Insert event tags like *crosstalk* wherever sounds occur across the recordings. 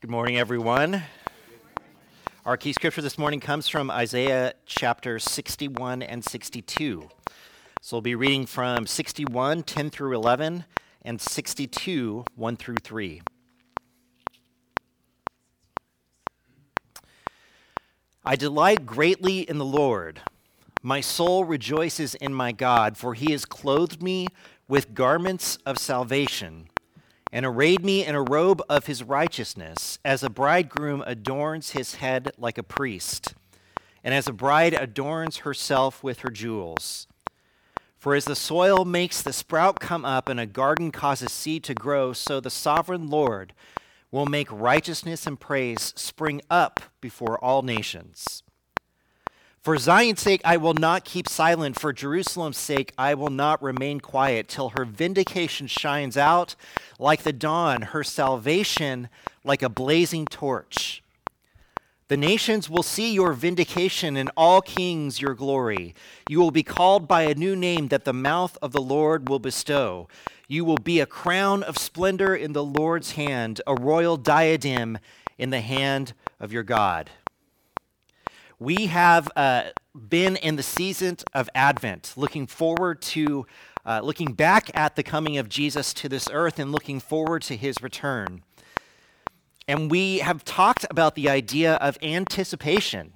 Good morning, everyone. Our key scripture this morning comes from Isaiah chapter 61 and 62. So we'll be reading from 61, 10 through 11, and 62, 1 through 3. I delight greatly in the Lord. My soul rejoices in my God, for he has clothed me with garments of salvation and arrayed me in a robe of his righteousness, as a bridegroom adorns his head like a priest, and as a bride adorns herself with her jewels. For as the soil makes the sprout come up and a garden causes seed to grow, so the sovereign Lord will make righteousness and praise spring up before all nations. For Zion's sake, I will not keep silent. For Jerusalem's sake, I will not remain quiet till her vindication shines out like the dawn, her salvation like a blazing torch. The nations will see your vindication, and all kings your glory. You will be called by a new name that the mouth of the Lord will bestow. You will be a crown of splendor in the Lord's hand, a royal diadem in the hand of your God. We have uh, been in the season of Advent, looking forward to, uh, looking back at the coming of Jesus to this earth and looking forward to his return. And we have talked about the idea of anticipation,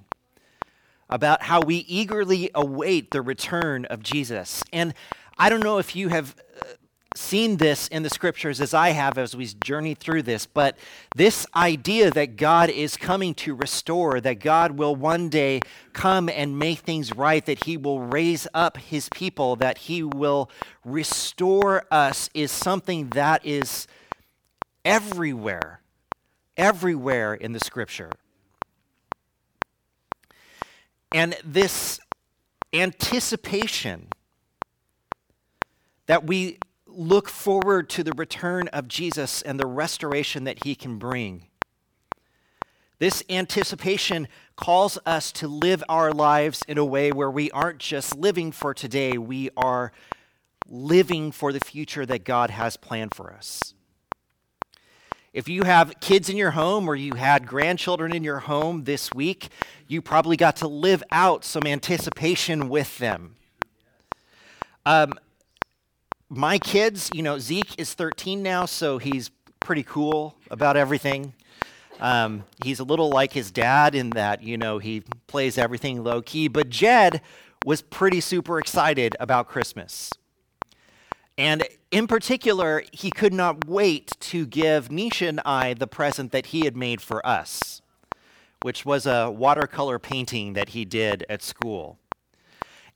about how we eagerly await the return of Jesus. And I don't know if you have seen this in the scriptures as I have as we journey through this, but this idea that God is coming to restore, that God will one day come and make things right, that He will raise up His people, that He will restore us, is something that is everywhere, everywhere in the scripture. And this anticipation that we look forward to the return of Jesus and the restoration that he can bring. This anticipation calls us to live our lives in a way where we aren't just living for today, we are living for the future that God has planned for us. If you have kids in your home or you had grandchildren in your home this week, you probably got to live out some anticipation with them. Um, my kids, you know, Zeke is 13 now, so he's pretty cool about everything. Um, he's a little like his dad in that, you know, he plays everything low key. But Jed was pretty super excited about Christmas. And in particular, he could not wait to give Nisha and I the present that he had made for us, which was a watercolor painting that he did at school.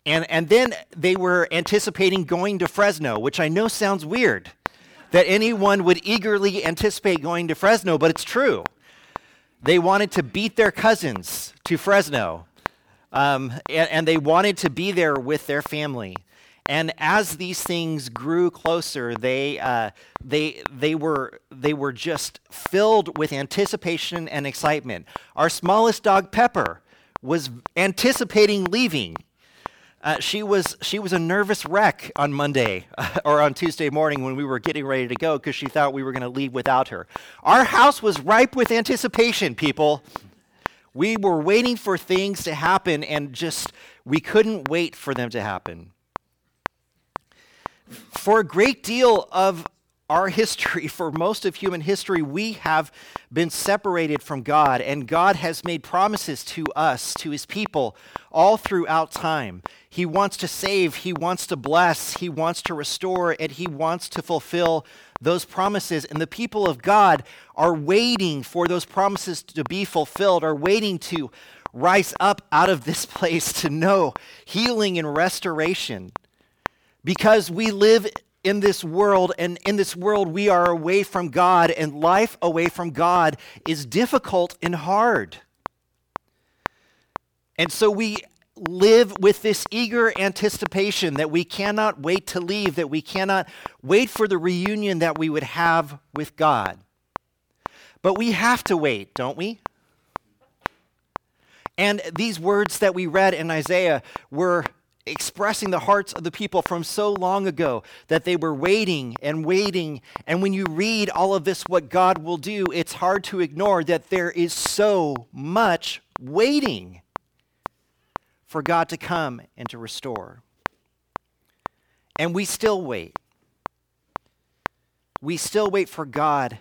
And, and then they were anticipating going to Fresno, which I know sounds weird that anyone would eagerly anticipate going to Fresno, but it's true. They wanted to beat their cousins to Fresno, um, and, and they wanted to be there with their family. And as these things grew closer, they, uh, they, they, were, they were just filled with anticipation and excitement. Our smallest dog, Pepper, was anticipating leaving. Uh, she was she was a nervous wreck on Monday *laughs* or on Tuesday morning when we were getting ready to go because she thought we were going to leave without her. Our house was ripe with anticipation, people. We were waiting for things to happen and just we couldn't wait for them to happen. For a great deal of our history, *laughs* for most of human history, we have been separated from God, and God has made promises to us, to his people, all throughout time. He wants to save, He wants to bless, He wants to restore, and He wants to fulfill those promises. And the people of God are waiting for those promises to be fulfilled, are waiting to rise up out of this *laughs* place to know healing and restoration. Because we live in this world, and in this world we are away from God, and life away from God is difficult and hard. And so we live with this eager anticipation that we cannot wait to leave, that we cannot wait for the reunion that we would have with God. But we have to wait, don't we? And these words that we read in Isaiah were expressing the hearts of the people from so long ago that they were waiting and waiting. And when you read all of this, what God will do, it's hard to ignore that there is so much waiting for God to come and to restore. And we still wait. We still wait for God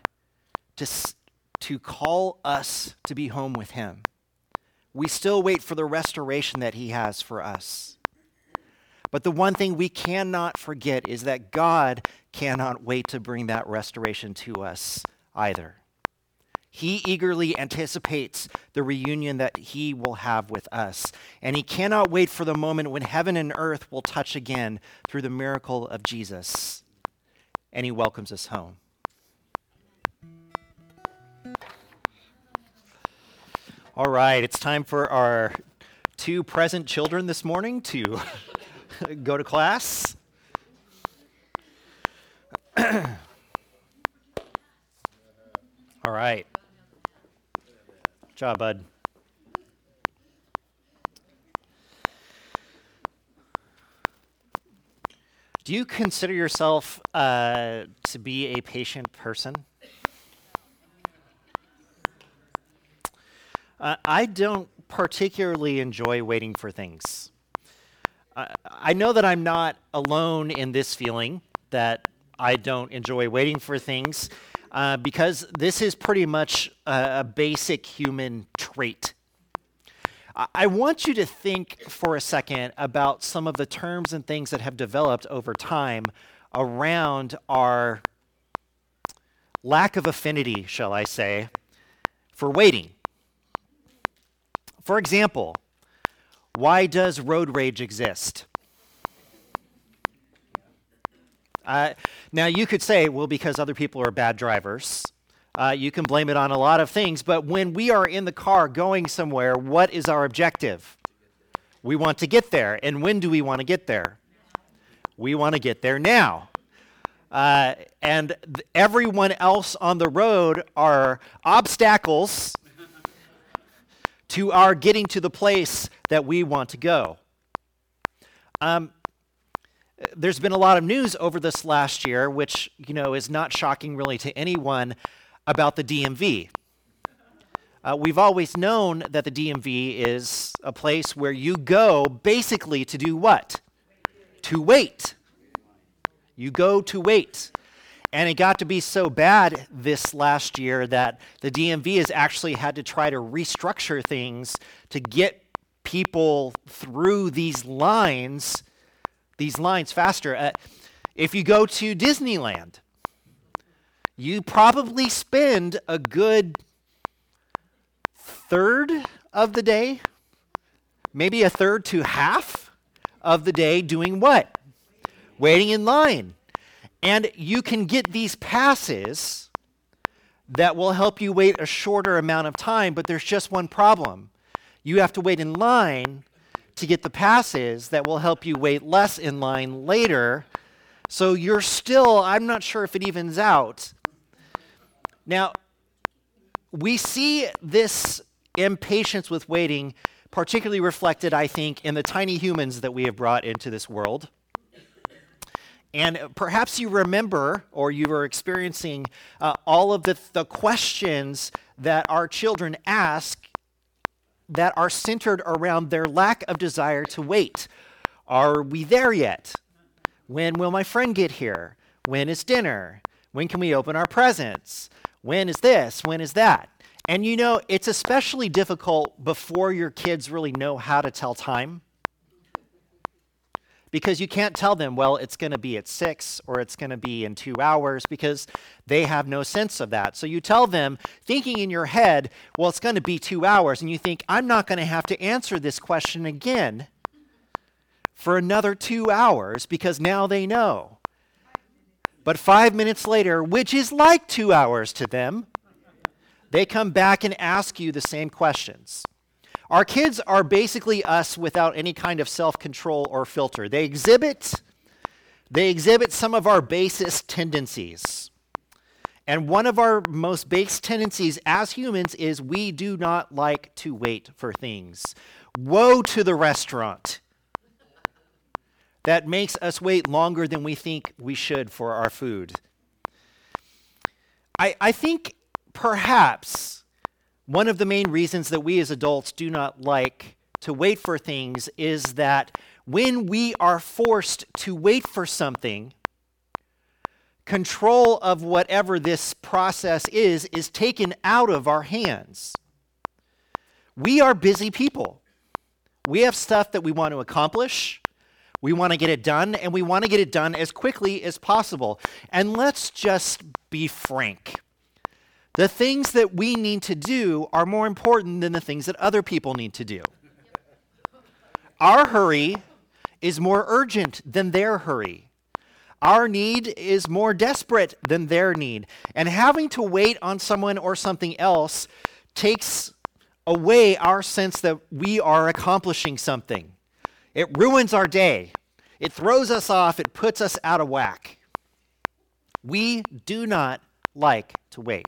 to, to call us to be home with Him. We still wait for the restoration that He has for us. But the one thing we cannot forget is that God cannot wait to bring that restoration to us either. He eagerly anticipates the reunion that he will have with us. And he cannot wait for the moment when heaven and earth will touch again through the miracle of Jesus. And he welcomes us home. All right, it's time for our two present children this morning to *laughs* *laughs* go to class. All right job, bud. Do you consider yourself uh, to be a patient person? Uh, I don't particularly enjoy waiting for things. I know that I'm not alone in this feeling that I don't enjoy waiting for things uh, because this is pretty much a, basic human trait. I want you to think for a second about some of the terms and things that have developed over time around our lack of affinity, shall I say, for waiting. For example, why does road rage exist? Uh, now, you could say, well, because other people are bad drivers. Uh, you can blame it on a lot of things, but when we are in the car going somewhere, what is our objective? We want to get there. And when do we want to get there? We want to get there now. Uh, and th- everyone else on the road are obstacles to our getting to the place that we want to go. Um, there's been a lot of news over this last year, which you know is not shocking really to anyone, about the DMV. Uh, we've always known that the DMV is a place where you go basically to do what? To wait. You go to wait. And it got to be so bad this last year that the DMV has actually had to try to restructure things to get people through these lines these lines faster. Uh, if you go to Disneyland, you probably spend a good third of the day, maybe a third to half of the day doing what? Waiting in line. And you can get these passes that will help you wait a shorter amount of time, but there's just one problem. You have to wait in line to get the passes that will help you wait less in line later. So you're still, I'm not sure if it evens out. Now, we see this impatience with waiting particularly reflected, I think, in the tiny humans that we have brought into this world. And perhaps you remember or you were experiencing uh, all of the, the questions that our children ask that are centered around their lack of desire to wait. Are we there yet? When will my friend get here? When is dinner? When can we open our presents? When is this? When is that? And you know, it's especially difficult before your kids really know how to tell time because you can't tell them, well, it's going to be at six or it's going to be in two hours because they have no sense of that. So you tell them, thinking in your head, well, it's going to be two hours, and you think, I'm not going to have to answer this question again for another two hours because now they know. But five minutes later, which is like two hours to them, they come back and ask you the same questions. Our kids are basically us without any kind of self-control or filter. They exhibit they exhibit some of our basest tendencies. And one of our most base tendencies as humans is we do not like to wait for things. Woe to the restaurant that makes us wait longer than we think we should for our food. I, I think perhaps one of the main reasons that we as adults do not like to wait for things is that when we are forced to wait for something, control of whatever this process is is taken out of our hands. We are busy people. We have stuff that we want to accomplish. We want to get it done, and we want to get it done as quickly as possible. And let's just be frank. The things that we need to do are more important than the things that other people need to do. Our hurry is more urgent than their hurry. Our need is more desperate than their need. And having to wait on someone or something else takes away our sense that we are accomplishing something. It ruins our day. It throws us off. It puts us out of whack. We do not like to wait.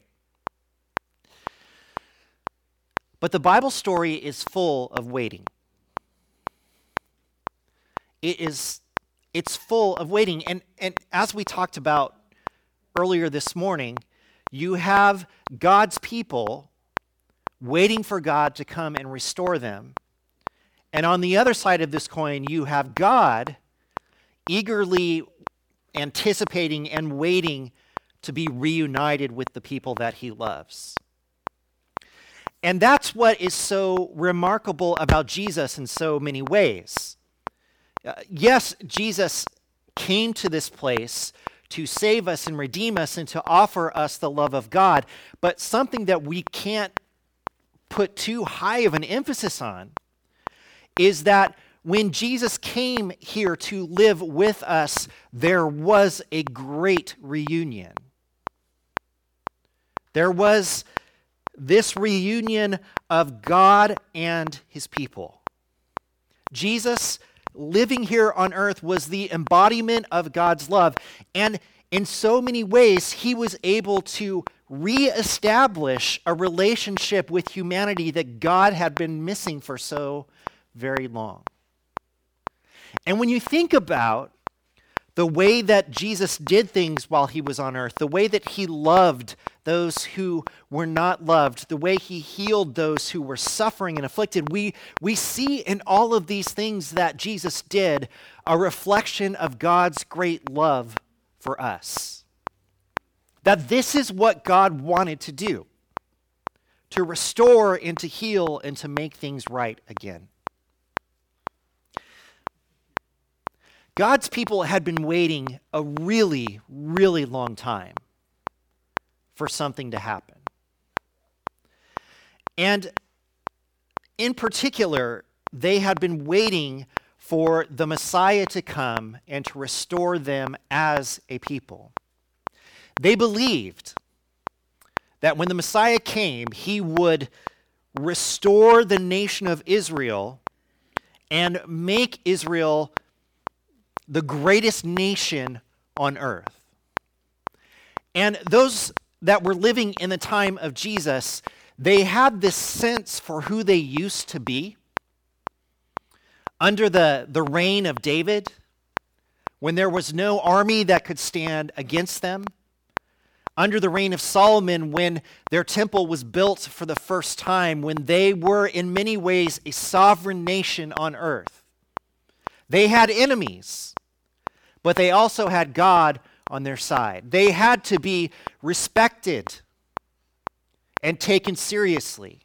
But the Bible story is full of waiting. It is it's full of waiting. And, and as we talked about earlier this morning, you have God's people waiting for God to come and restore them. And on the other side of this coin, you have God eagerly anticipating and waiting to be reunited with the people that he loves. And that's what is so remarkable about Jesus in so many ways. Uh, yes, Jesus came to this place to save us and redeem us and to offer us the love of God, but something that we can't put too high of an emphasis on is that when Jesus came here to live with us, there was a great reunion. There was this reunion of God and his people. Jesus living here on earth was the embodiment of God's love. And in so many ways, he was able to reestablish a relationship with humanity that God had been missing for so very long. And when you think about the way that Jesus did things while he was on earth, the way that he loved those who were not loved, the way he healed those who were suffering and afflicted, we, we see in all of these things that Jesus did a reflection of God's great love for us. That this is what God wanted to do to restore and to heal and to make things right again. God's people had been waiting a really, really long time for something to happen. And in particular, they had been waiting for the Messiah to come and to restore them as a people. They believed that when the Messiah came, he would restore the nation of Israel and make Israel the greatest nation on earth. And those that were living in the time of Jesus, they had this sense for who they used to be. Under the, the reign of David, when there was no army that could stand against them, under the reign of Solomon, when their temple was built for the first time, when they were in many ways a sovereign nation on earth. They had enemies but they also had God on their side. They had to be respected and taken seriously.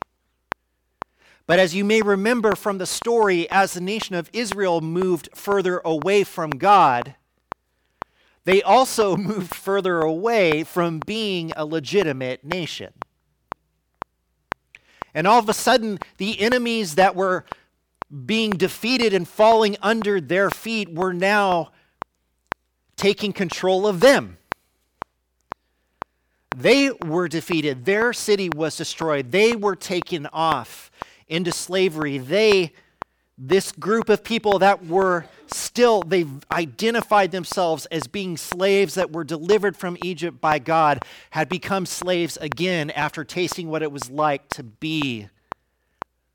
But as you may remember from the story, as the nation of Israel moved further away from God, they also *laughs* moved further away from being a legitimate nation. And all of a sudden, the enemies that were being defeated and falling under their feet were now taking control of them. They were defeated. Their city was destroyed. They were taken off into slavery. They, this group of people that were still, they identified themselves as being slaves that were delivered from Egypt by God, had become slaves again after tasting what it was like to be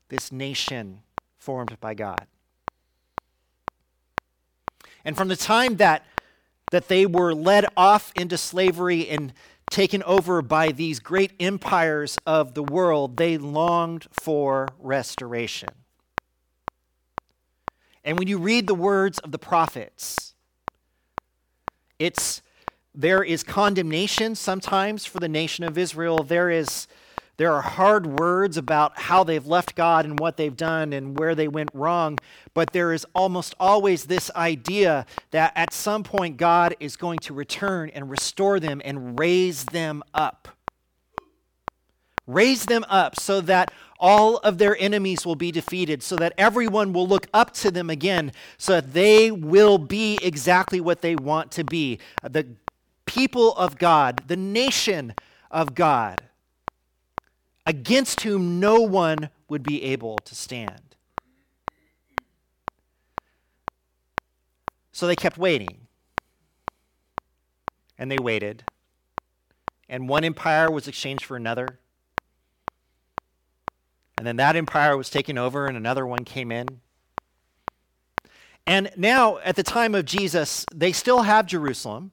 this nation formed by God. And from the time that, that they were led off into slavery and taken over by these great empires of the world, they longed for restoration. And when you read the words of the prophets, it's there is condemnation sometimes for the nation of Israel. There is there are hard words about how they've left God and what they've done and where they went wrong, but there is almost always this idea that at some point God is going to return and restore them and raise them up. Raise them up so that all of their enemies will be defeated, so that everyone will look up to them again, so that they will be exactly what they want to be the people of God, the nation of God against whom no one would be able to stand. So they kept waiting. And they waited. And one empire was exchanged for another. And then that empire was taken over, and another one came in. And now, at the time of Jesus, they still have Jerusalem.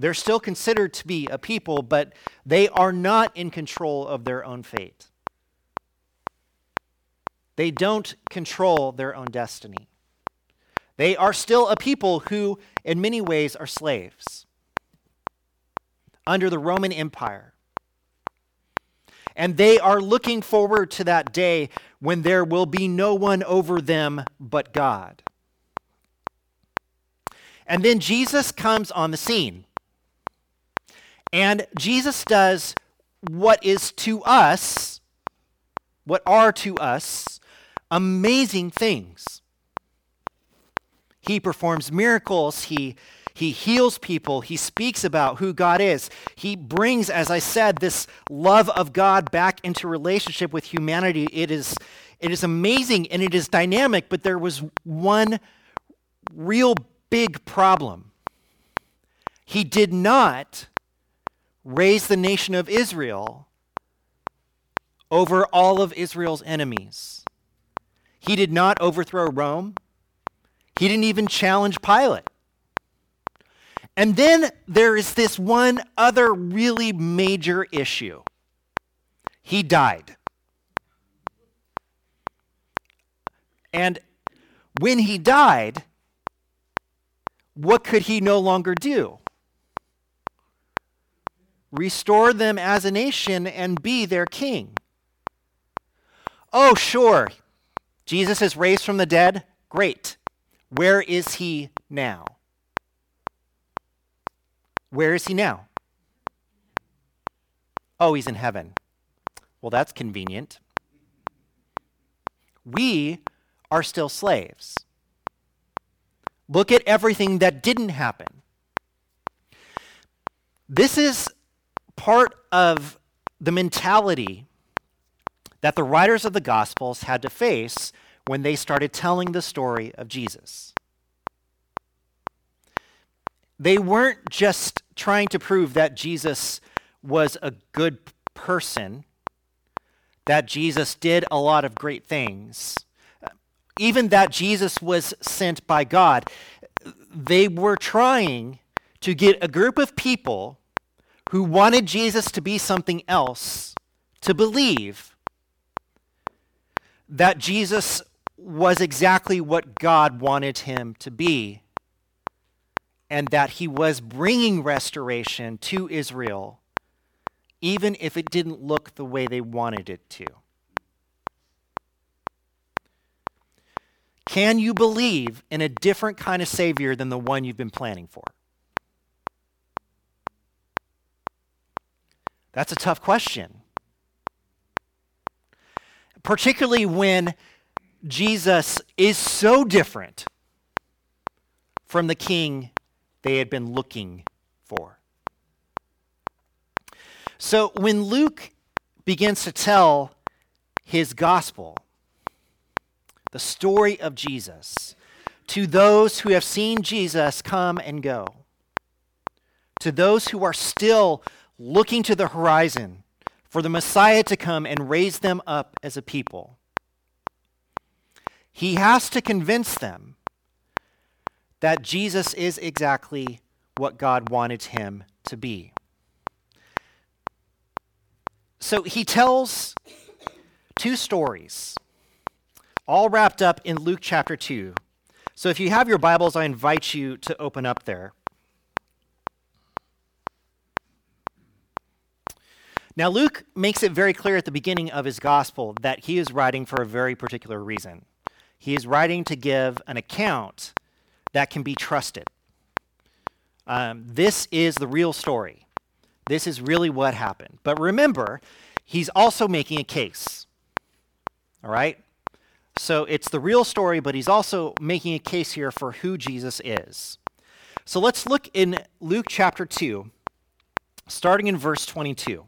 They're still considered to be a people, but they are not in control of their own fate. They don't control their own destiny. They are still a people who, in many ways, are slaves under the Roman Empire. And they are looking forward to that day when there will be no one over them but God. And then Jesus comes on the scene. And Jesus does what is to us, what are to us, amazing things. He performs miracles, he, he heals people, he speaks about who God is. He brings, as I said, this love of God back into relationship with humanity. It is, it is amazing and it is dynamic, but there was one real big problem. He did not raise the nation of Israel over all of Israel's enemies. He did not overthrow Rome. He didn't even challenge Pilate. And then there is this one other really major issue. He died. And when he died, what could he no longer do? Restore them as a nation, and be their king. Oh, sure, Jesus is raised from the dead. Great. Where is he now? Where is he now? Oh, he's in heaven. Well, that's convenient. We are still slaves. Look at everything that didn't happen. This is part of the mentality that the writers of the Gospels had to face when they started telling the story of Jesus. They weren't just trying to prove that Jesus was a good person, that Jesus did a lot of great things, even that Jesus was sent by God. They were trying to get a group of people who wanted Jesus to be something else to believe that Jesus was exactly what God wanted him to be and that he was bringing restoration to Israel, even if it didn't look the way they wanted it to. Can you believe in a different kind of Savior than the one you've been planning for? That's a tough question. Particularly when Jesus is so different from the king they had been looking for. So when Luke begins to tell his gospel, the story of Jesus, to those who have seen Jesus come and go, to those who are still looking to the horizon for the Messiah to come and raise them up as a people. He has to convince them that Jesus is exactly what God wanted him to be. So he tells two stories, all wrapped up in Luke chapter 2. So if you have your Bibles, I invite you to open up there. Now, Luke makes it very clear at the beginning of his gospel that he is writing for a very particular reason. He is writing to give an account that can be trusted. Um, this is the real story. This is really what happened. But remember, he's also making a case. All right? So it's the real story, but he's also making a case here for who Jesus is. So let's look in Luke chapter 2, starting in verse 22.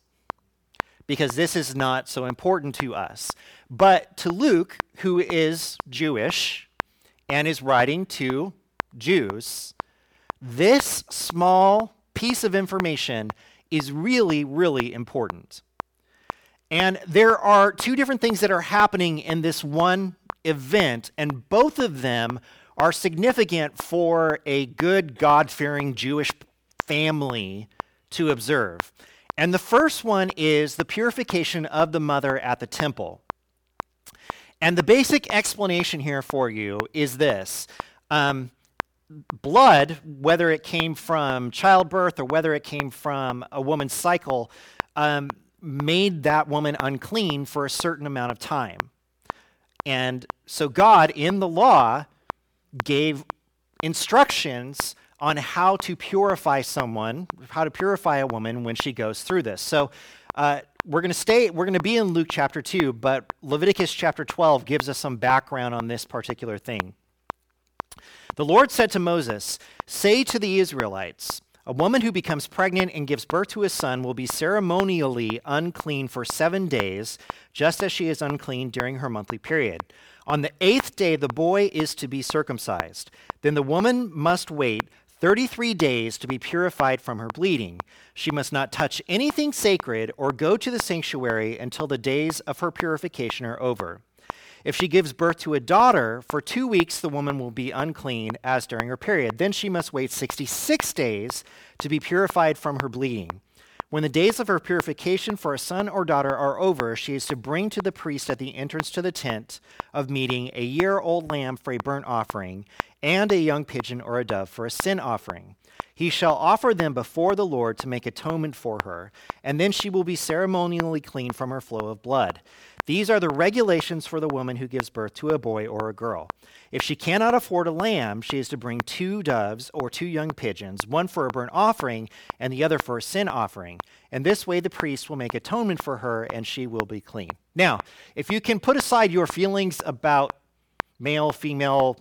because this is not so important to us. But to Luke, who is Jewish, and is writing to Jews, this small piece of information is really, really important. And there are two different things that are happening in this one event, and both of them are significant for a good, God fearing Jewish family to observe. And the first one is the purification of the mother at the temple. And the basic explanation here for you is this. Um, blood, whether it came from childbirth or whether it came from a woman's cycle, um, made that woman unclean for a certain amount of time. And so God, in the law, gave instructions on how to purify someone, how to purify a woman when she goes through this. So uh, we're going to stay, we're going to be in Luke chapter 2, but Leviticus chapter 12 gives us some background on this particular thing. The Lord said to Moses, Say to the Israelites, a woman who becomes pregnant and gives birth to a son will be ceremonially unclean for seven days, just as she is unclean during her monthly period. On the eighth day, the boy is to be circumcised. Then the woman must wait 33 days to be purified from her bleeding. She must not touch anything sacred or go to the sanctuary until the days of her purification are over. If she gives birth to a daughter, for two weeks the woman will be unclean as during her period. Then she must wait 66 days to be purified from her bleeding. When the days of her purification for a son or daughter are over, she is to bring to the priest at the entrance to the tent of meeting a year old lamb for a burnt offering, and a young pigeon or a dove for a sin offering. He shall offer them before the Lord to make atonement for her, and then she will be ceremonially clean from her flow of blood. These are the regulations for the woman who gives birth to a boy or a girl. If she cannot afford a lamb, she is to bring two doves or two young pigeons, one for a burnt offering and the other for a sin offering. And this way the priest will make atonement for her and she will be clean. Now, if you can put aside your feelings about male, female,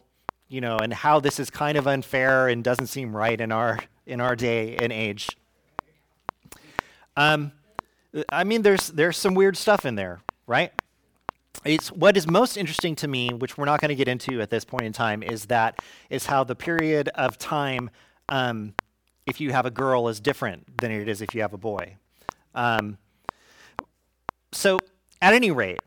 you know, and how this is kind of unfair and doesn't seem right in our in our day and age. Um, I mean, there's there's some weird stuff in there, right? It's what is most interesting to me, which we're not going to get into at this point in time, is that is how the period of time, um, if you have a girl, is different than it is if you have a boy. Um, so, at any rate,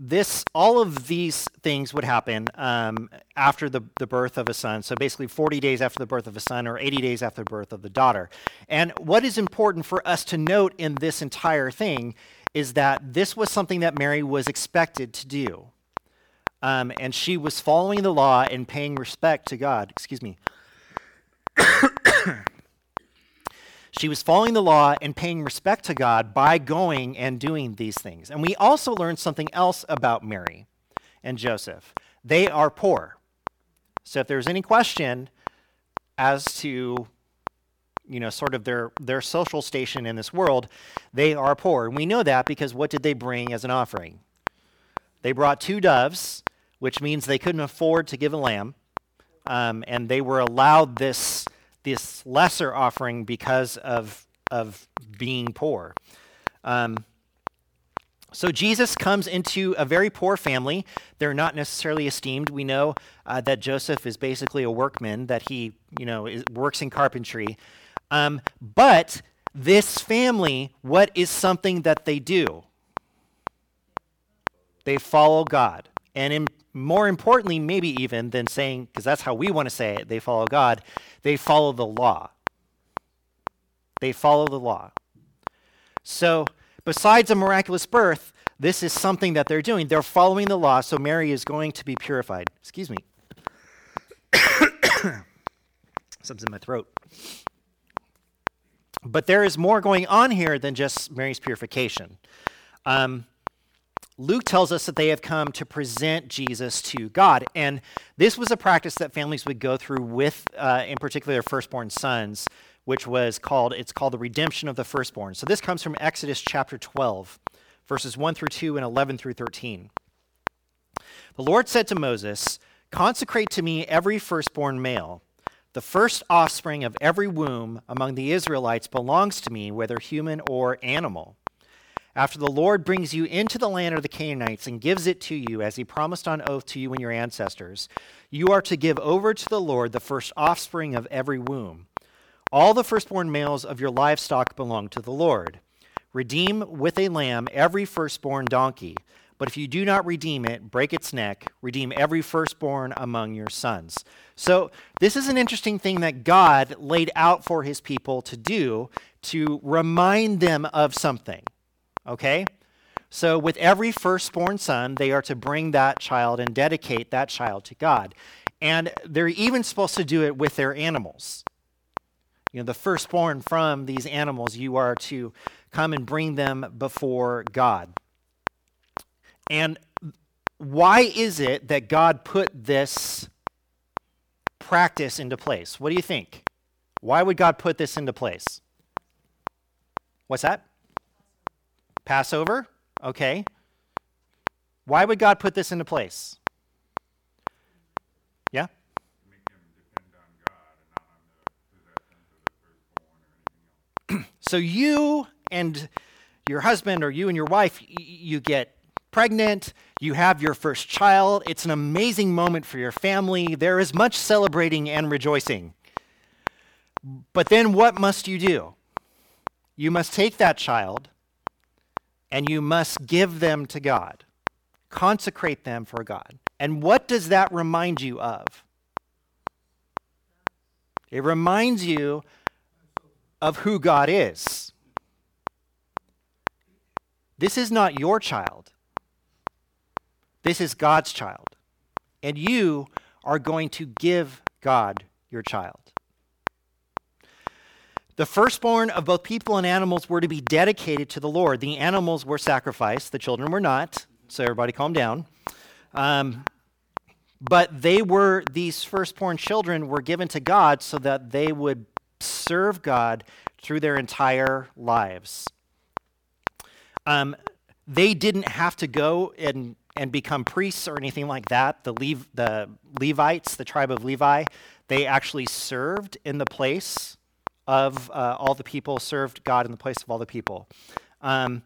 this all of these things would happen um, after the, the birth of a son so basically 40 days after the birth of a son or 80 days after the birth of the daughter and what is important for us to note in this entire thing is that this was something that Mary was expected to do. Um, and she was following the law and paying respect to God. Excuse me. *coughs* she was following the law and paying respect to God by going and doing these things. And we also learned something else about Mary and Joseph. They are poor. So if there's any question as to you know, sort of their, their social station in this world, they are poor. And we know that because what did they bring as an offering? They brought two doves, which means they couldn't afford to give a lamb. um, and they were allowed this this lesser offering because of of being poor. Um, so Jesus comes into a very poor family. They're not necessarily esteemed. We know uh, that Joseph is basically a workman, that he, you know, is, works in carpentry. Um, but this family, what is something that they do? They follow God. And in, more importantly, maybe even than saying, because that's how we want to say it, they follow God, they follow the law. They follow the law. So, besides a miraculous birth, this is something that they're doing. They're following the law, so Mary is going to be purified. Excuse me. *coughs* Something's in my throat. But there is more going on here than just Mary's purification. Um, Luke tells us that they have come to present Jesus to God. And this was a practice that families would go through with, uh, in particular, their firstborn sons, which was called, it's called the redemption of the firstborn. So this comes from Exodus chapter 12, verses 1 through 2 and 11 through 13. The Lord said to Moses, Consecrate to me every firstborn male. The first offspring of every womb among the Israelites belongs to me, whether human or animal. After the Lord brings you into the land of the Canaanites and gives it to you, as he promised on oath to you and your ancestors, you are to give over to the Lord the first offspring of every womb. All the firstborn males of your livestock belong to the Lord. Redeem with a lamb every firstborn donkey. But if you do not redeem it, break its neck, redeem every firstborn among your sons. So, this is an interesting thing that God laid out for his people to do to remind them of something. Okay? So, with every firstborn son, they are to bring that child and dedicate that child to God. And they're even supposed to do it with their animals. You know, the firstborn from these animals, you are to come and bring them before God. And why is it that God put this practice into place? What do you think? Why would God put this into place? What's that? Passover? Okay. Why would God put this into place? Yeah? *clears throat* so you and your husband or you and your wife, you get pregnant, you have your first child. It's an amazing moment for your family. There is much celebrating and rejoicing. But then what must you do? You must take that child and you must give them to God, consecrate them for God. And what does that remind you of? It reminds you of who God is. This is not your child. This is God's child. And you are going to give God your child. The firstborn of both people and animals were to be dedicated to the Lord. The animals were sacrificed, the children were not. So everybody calm down. Um, but they were, these firstborn children were given to God so that they would serve God through their entire lives. Um, they didn't have to go and, and become priests or anything like that. The, the Levites, the tribe of Levi, they actually served in the place of uh, all the people, served God in the place of all the people. Um,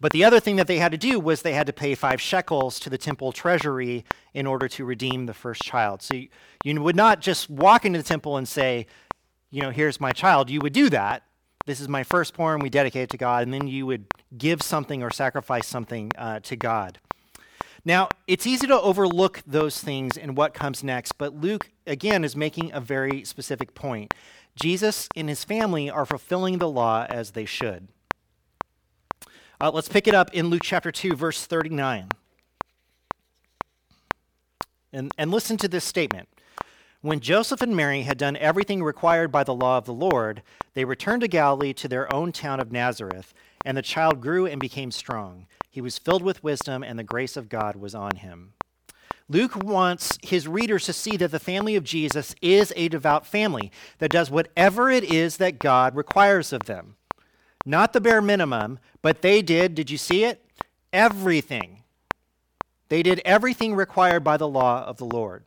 but the other thing that they had to do was they had to pay five shekels to the temple treasury in order to redeem the first child. So you, you would not just walk into the temple and say, you know, here's my child. You would do that. This is my firstborn. We dedicate it to God. And then you would give something or sacrifice something uh, to God. Now, it's easy to overlook those things and what comes next, but Luke, again, is making a very specific point. Jesus and his family are fulfilling the law as they should. Uh, let's pick it up in Luke chapter 2, verse 39. And, and listen to this statement. When Joseph and Mary had done everything required by the law of the Lord, they returned to Galilee to their own town of Nazareth, and the child grew and became strong. He was filled with wisdom, and the grace of God was on him. Luke wants his readers to see that the family of Jesus is a devout family that does whatever it is that God requires of them. Not the bare minimum, but they did, did you see it? Everything. They did everything required by the law of the Lord.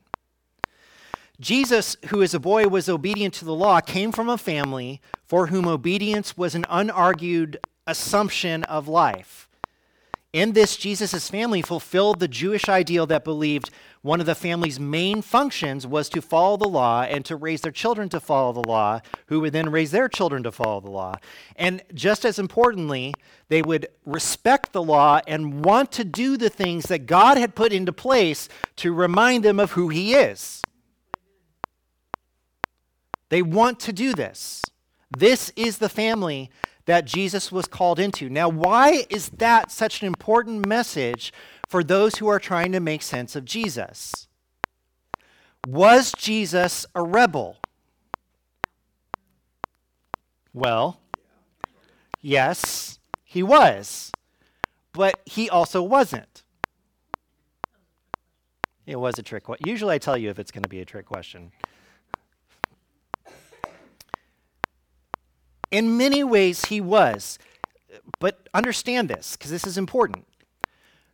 Jesus, who as a boy was obedient to the law, came from a family for whom obedience was an unargued assumption of life. In this, Jesus' family fulfilled the Jewish ideal that believed one of the family's main functions was to follow the law and to raise their children to follow the law, who would then raise their children to follow the law. And just as importantly, they would respect the law and want to do the things that God had put into place to remind them of who He is. They want to do this. This is the family that Jesus was called into. Now, why is that such an important message for those who are trying to make sense of Jesus? Was Jesus a rebel? Well, yes, he was. But he also wasn't. It was a trick question. Usually I tell you if it's going to be a trick question. In many ways, he was. But understand this, because this is important.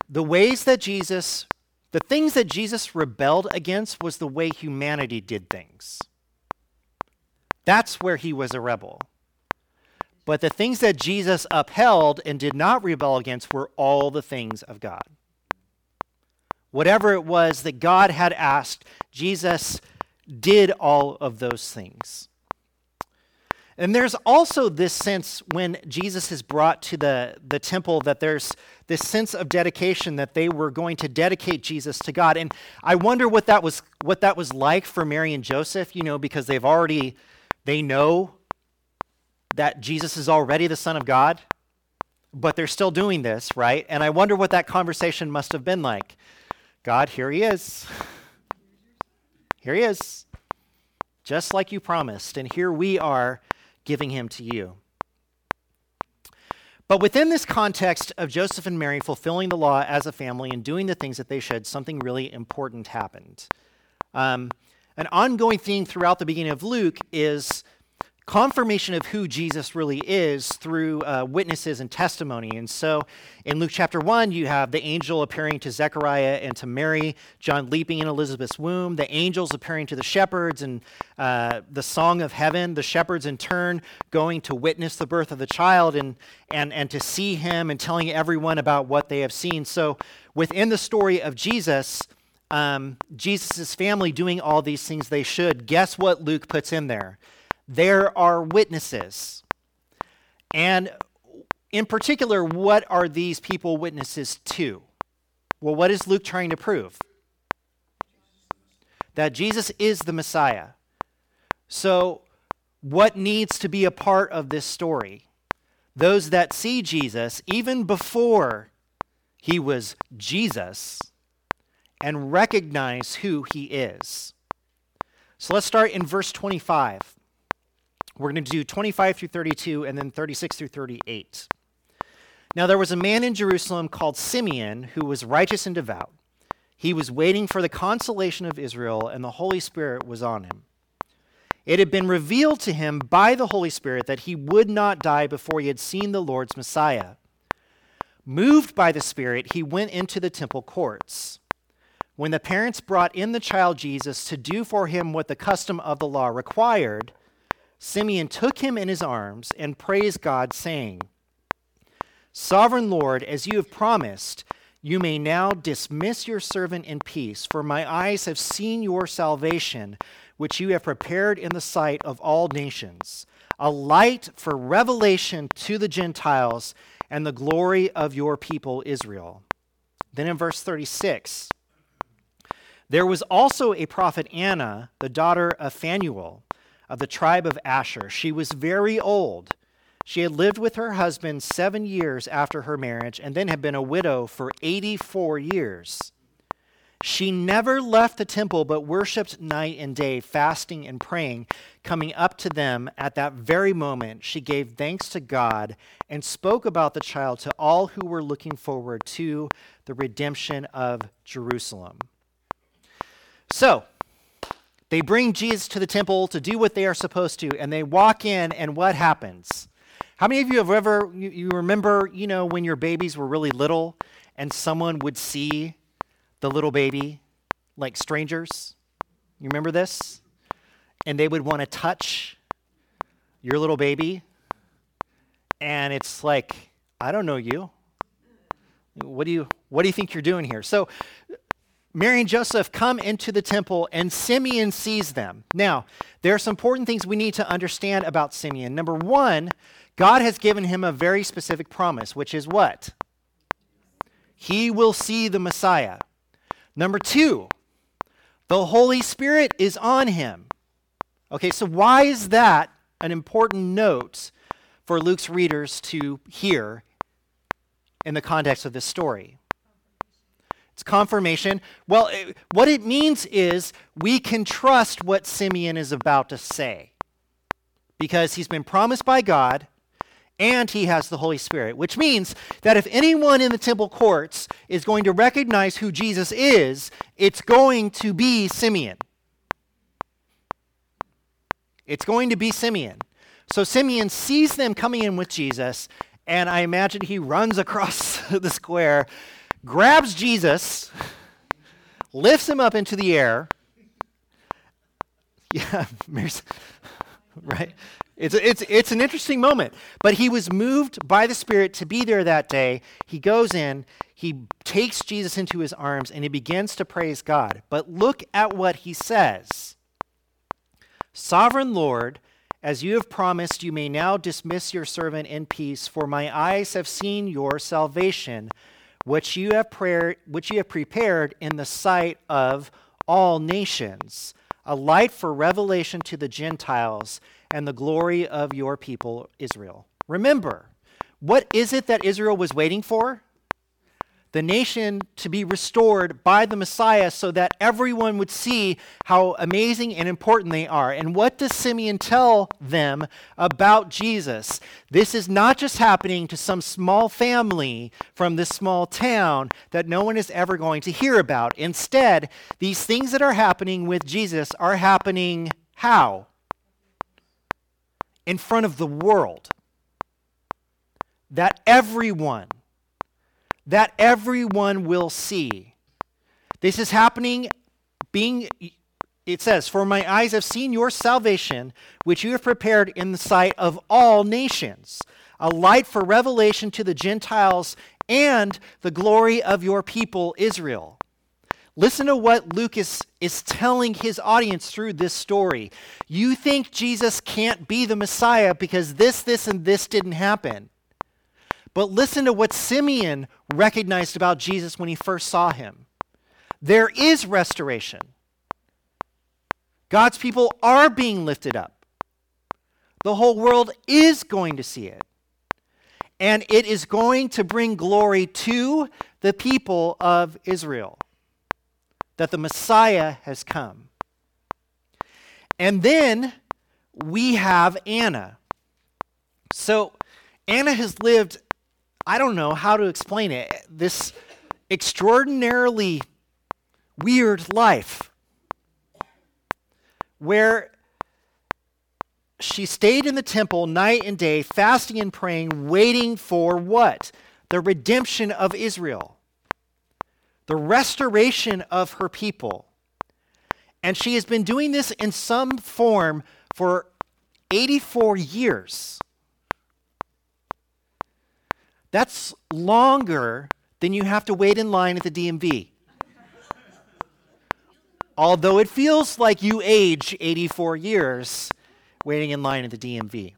The ways that Jesus, the things that Jesus rebelled against was the way humanity did things. That's where he was a rebel. But the things that Jesus upheld and did not rebel against were all the things of God. Whatever it was that God had asked, Jesus did all of those things. And there's also this sense when Jesus is brought to the, the temple that there's this sense of dedication that they were going to dedicate Jesus to God. And I wonder what that was what that was like for Mary and Joseph, you know, because they've already they know that Jesus is already the Son of God, but they're still doing this, right? And I wonder what that conversation must have been like. God, here he is. Here he is. Just like you promised. And here we are giving him to you. But within this context of Joseph and Mary fulfilling the law as a family and doing the things that they should, something really important happened. Um, an ongoing theme throughout the beginning of Luke is confirmation of who Jesus really is through uh, witnesses and testimony. And so in Luke chapter 1, you have the angel appearing to Zechariah and to Mary, John leaping in Elizabeth's womb, the angels appearing to the shepherds, and uh, the song of heaven, the shepherds in turn going to witness the birth of the child and, and, and to see him and telling everyone about what they have seen. So within the story of Jesus, um, Jesus' family doing all these things they should, guess what Luke puts in there? There are witnesses. And in particular, what are these people witnesses to? Well, what is Luke trying to prove? That Jesus is the Messiah. So, what needs to be a part of this story? Those that see Jesus, even before he was Jesus, and recognize who he is. So let's start in verse 25. We're going to do 25 through 32 and then 36 through 38. Now, there was a man in Jerusalem called Simeon who was righteous and devout. He was waiting for the consolation of Israel, and the Holy Spirit was on him. It had been revealed to him by the Holy Spirit that he would not die before he had seen the Lord's Messiah. Moved by the Spirit, he went into the temple courts. When the parents brought in the child Jesus to do for him what the custom of the law required, Simeon took him in his arms and praised God, saying, Sovereign Lord, as you have promised, you may now dismiss your servant in peace, for my eyes have seen your salvation, which you have prepared in the sight of all nations, a light for revelation to the Gentiles and the glory of your people Israel. Then in verse 36, there was also a prophet Anna, the daughter of Phanuel of the tribe of Asher. She was very old. She had lived with her husband seven years after her marriage and then had been a widow for 84 years. She never left the temple but worshiped night and day, fasting and praying. Coming up to them at that very moment, she gave thanks to God and spoke about the child to all who were looking forward to the redemption of Jerusalem. So, they bring Jesus to the temple to do what they are supposed to, and they walk in, and what happens? How many of you have ever, you, you remember, you know, when your babies were really little and someone would see the little baby like strangers? You remember this? and they would want to touch your little baby. And it's like, I don't know you. What do you what do you think you're doing here? So Mary and Joseph come into the temple and Simeon sees them. Now, there are some important things we need to understand about Simeon. Number 1, God has given him a very specific promise, which is what? He will see the Messiah. Number 2, the Holy Spirit is on him. Okay, so why is that an important note for Luke's readers to hear in the context of this story? It's confirmation. Well, it, what it means is we can trust what Simeon is about to say because he's been promised by God and he has the Holy Spirit, which means that if anyone in the temple courts is going to recognize who Jesus is, it's going to be Simeon. It's going to be Simeon. So Simeon sees them coming in with Jesus, and I imagine he runs across *laughs* the square, grabs Jesus, lifts him up into the air. *laughs* Yeah, right? It's, it's, it's an interesting moment. But he was moved by the Spirit to be there that day. He goes in, he takes Jesus into his arms, and he begins to praise God. But look at what he says Sovereign Lord, as you have promised, you may now dismiss your servant in peace, for my eyes have seen your salvation, which you have, prayer, which you have prepared in the sight of all nations, a light for revelation to the Gentiles and the glory of your people, Israel. Remember, what is it that Israel was waiting for? The nation to be restored by the Messiah so that everyone would see how amazing and important they are. And what does Simeon tell them about Jesus? This is not just happening to some small family from this small town that no one is ever going to hear about. Instead, these things that are happening with Jesus are happening how? in front of the world. That everyone, that everyone will see. This is happening, being, it says, For my eyes have seen your salvation, which you have prepared in the sight of all nations, a light for revelation to the Gentiles and the glory of your people Israel. Listen to what Luke is, is telling his audience through this story. You think Jesus can't be the Messiah because this, this, and this didn't happen. But listen to what Simeon recognized about Jesus when he first saw him. There is restoration. God's people are being lifted up. The whole world is going to see it. And it is going to bring glory to the people of Israel that the Messiah has come. And then we have Anna. So Anna has lived, I don't know how to explain it, this extraordinarily weird life where she stayed in the temple night and day, fasting and praying, waiting for what? The redemption of Israel the restoration of her people. And she has been doing this in some form for 84 years. That's longer than you have to wait in line at the DMV. Although it feels like you age 84 years waiting in line at the DMV.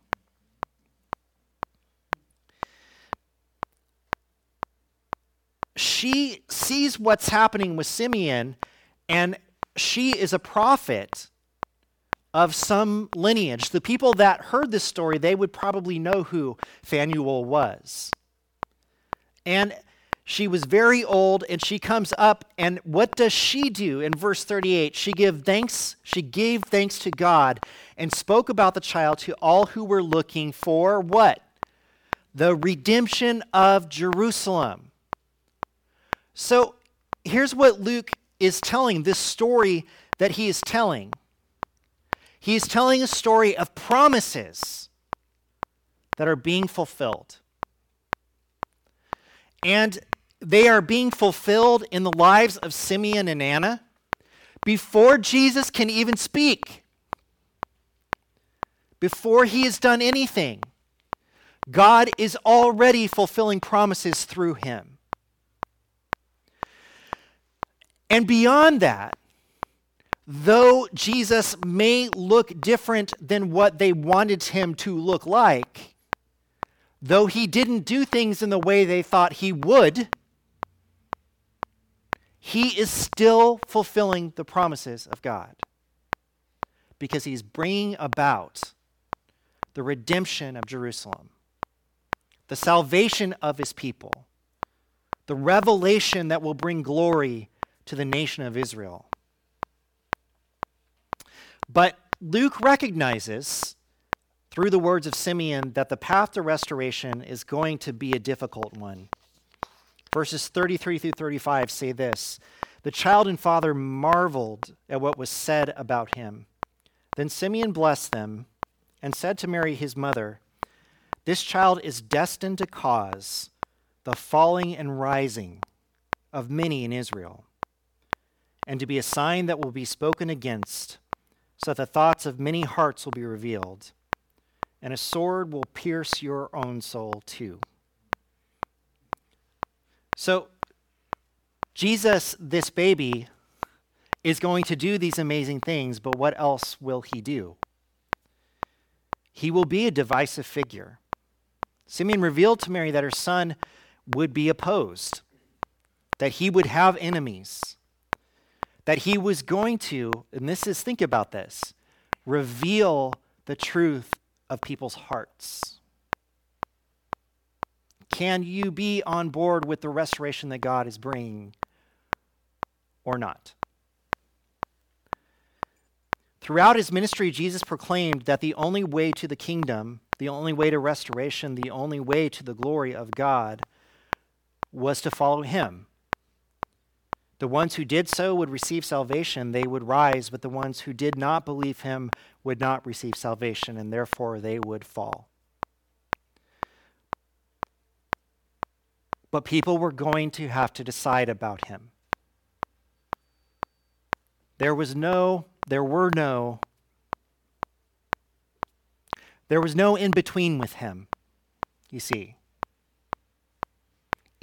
she sees what's happening with Simeon, and she is a prophet of some lineage. The people that heard this story, they would probably know who Phanuel was. And she was very old and she comes up and what does she do in verse 38 she gave thanks she gave thanks to god and spoke about the child to all who were looking for what the redemption of jerusalem so here's what Luke is telling this story that he is telling. He is telling a story of promises that are being fulfilled. And they are being fulfilled in the lives of Simeon and Anna before Jesus can even speak. before he has done anything, God is already fulfilling promises through him. And beyond that, though Jesus may look different than what they wanted him to look like, though he didn't do things in the way they thought he would, he is still fulfilling the promises of God because he's bringing about the redemption of Jerusalem, the salvation of his people, the revelation that will bring glory to the nation of Israel. But Luke recognizes through the words of Simeon that the path to restoration is going to be a difficult one. Verses 33 through 35 say this The child and father marveled at what was said about him. Then Simeon blessed them and said to Mary, his mother, This child is destined to cause the falling and rising of many in Israel, and to be a sign that will be spoken against, so that the thoughts of many hearts will be revealed, and a sword will pierce your own soul too. So, Jesus, this baby, is going to do these amazing things, but what else will he do? He will be a divisive figure. Simeon revealed to Mary that her son would be opposed, that he would have enemies, that he was going to, and this is, think about this, reveal the truth of people's hearts. Can you be on board with the restoration that God is bringing or not? Throughout his ministry, Jesus proclaimed that the only way to the kingdom, the only way to restoration, the only way to the glory of God was to follow him. The ones who did so would receive salvation, they would rise, but the ones who did not believe him would not receive salvation, and therefore they would fall. But people were going to have to decide about him. There was no there were no there was no in between with him you see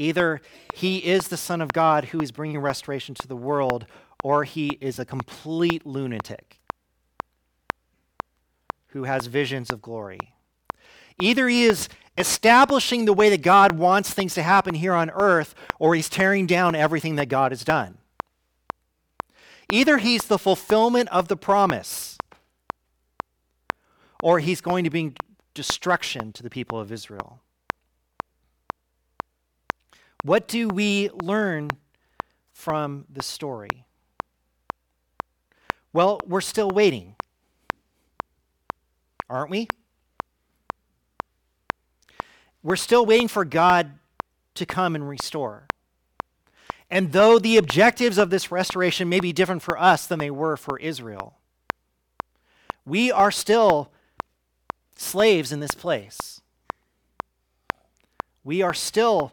either he is the son of god who is bringing restoration to the world or he is a complete lunatic who has visions of glory either he is establishing the way that god wants things to happen here on earth or he's tearing down everything that god has done Either he's the fulfillment of the promise, or he's going to bring destruction to the people of Israel. What do we learn from the story? Well, we're still waiting, aren't we? We're still waiting for God to come and restore. And though the objectives of this restoration may be different for us than they were for Israel, we are still slaves in this place. We are still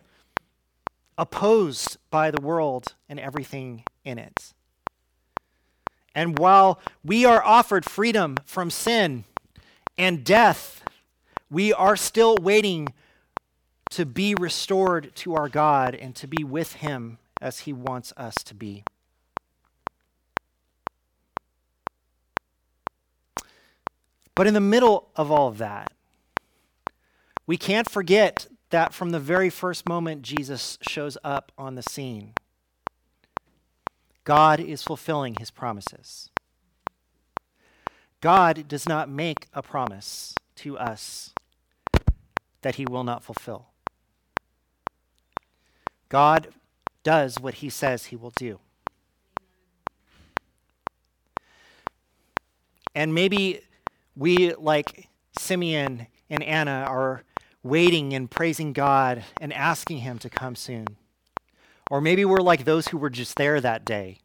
opposed by the world and everything in it. And while we are offered freedom from sin and death, we are still waiting to be restored to our God and to be with Him as He wants us to be. But in the middle of all of that, we can't forget that from the very first moment Jesus shows up on the scene, God is fulfilling his promises. God does not make a promise to us that he will not fulfill. God does what he says he will do. And maybe we, like Simeon and Anna, are waiting and praising God and asking him to come soon. Or maybe we're like those who were just there that day,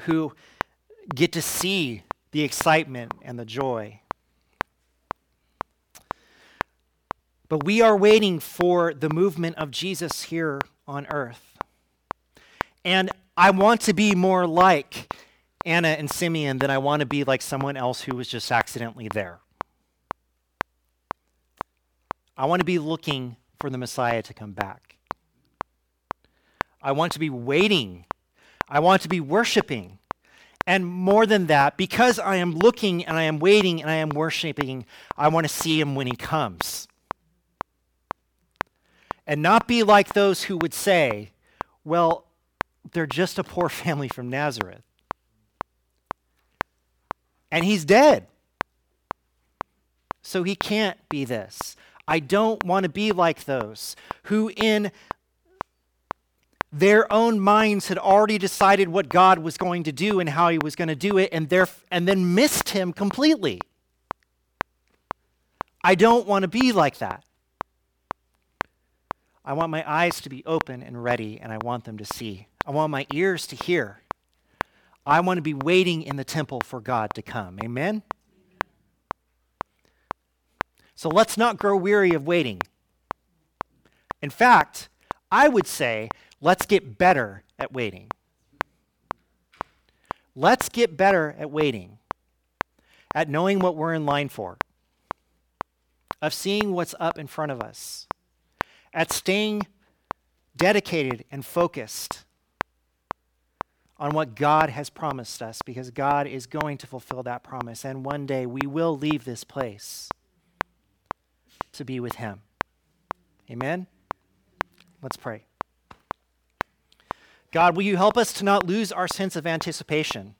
who get to see the excitement and the joy. But we are waiting for the movement of Jesus here on earth. And I want to be more like Anna and Simeon, than I want to be like someone else who was just accidentally there. I want to be looking for the Messiah to come back. I want to be waiting. I want to be worshiping. And more than that, because I am looking and I am waiting and I am worshiping, I want to see him when he comes. And not be like those who would say, well, they're just a poor *laughs* family from Nazareth. And he's dead. So he can't be this. I don't want to be like those who, in their own minds, had already decided what God was going to do and how he was going to do it, and, there, and then missed him completely. I don't want to be like that. I want my eyes to be open and ready, and I want them to see. I want my ears to hear. I want to be waiting in the temple for God to come. Amen? So let's not grow weary of waiting. In fact, I would say let's get better at waiting. Let's get better at waiting, at knowing what we're in line for, of seeing what's up in front of us, at staying dedicated and focused on what God has promised us because God is going to fulfill that promise. And one day we will leave this place to be with Him. Amen? Let's pray. God, will you help us to not lose our sense of anticipation?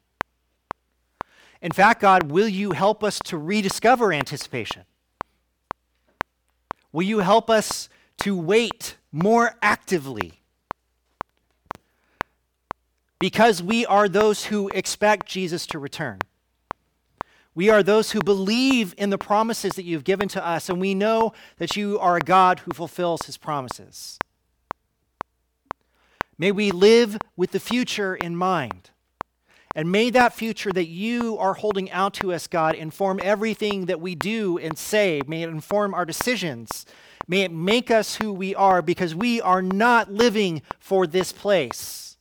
In fact, God, will you help us to rediscover anticipation? Will you help us to wait more actively? Because we are those who expect Jesus to return. We are those who believe in the promises that you've given to us, and we know that you are a God who fulfills his promises. May we live with the future in mind. And may that future that you are holding out to us, God, inform everything that we do and say. May it inform our decisions. May it make us who we are because we are not living for this place.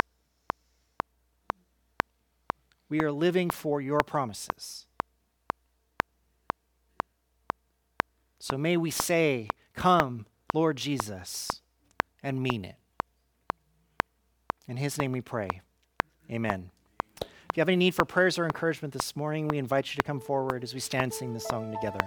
We are living for your promises. So may we say, Come, Lord Jesus, and mean it. In his name we pray. Amen. If you have any need for prayers or encouragement this morning, we invite you to come forward as we stand and sing this song together.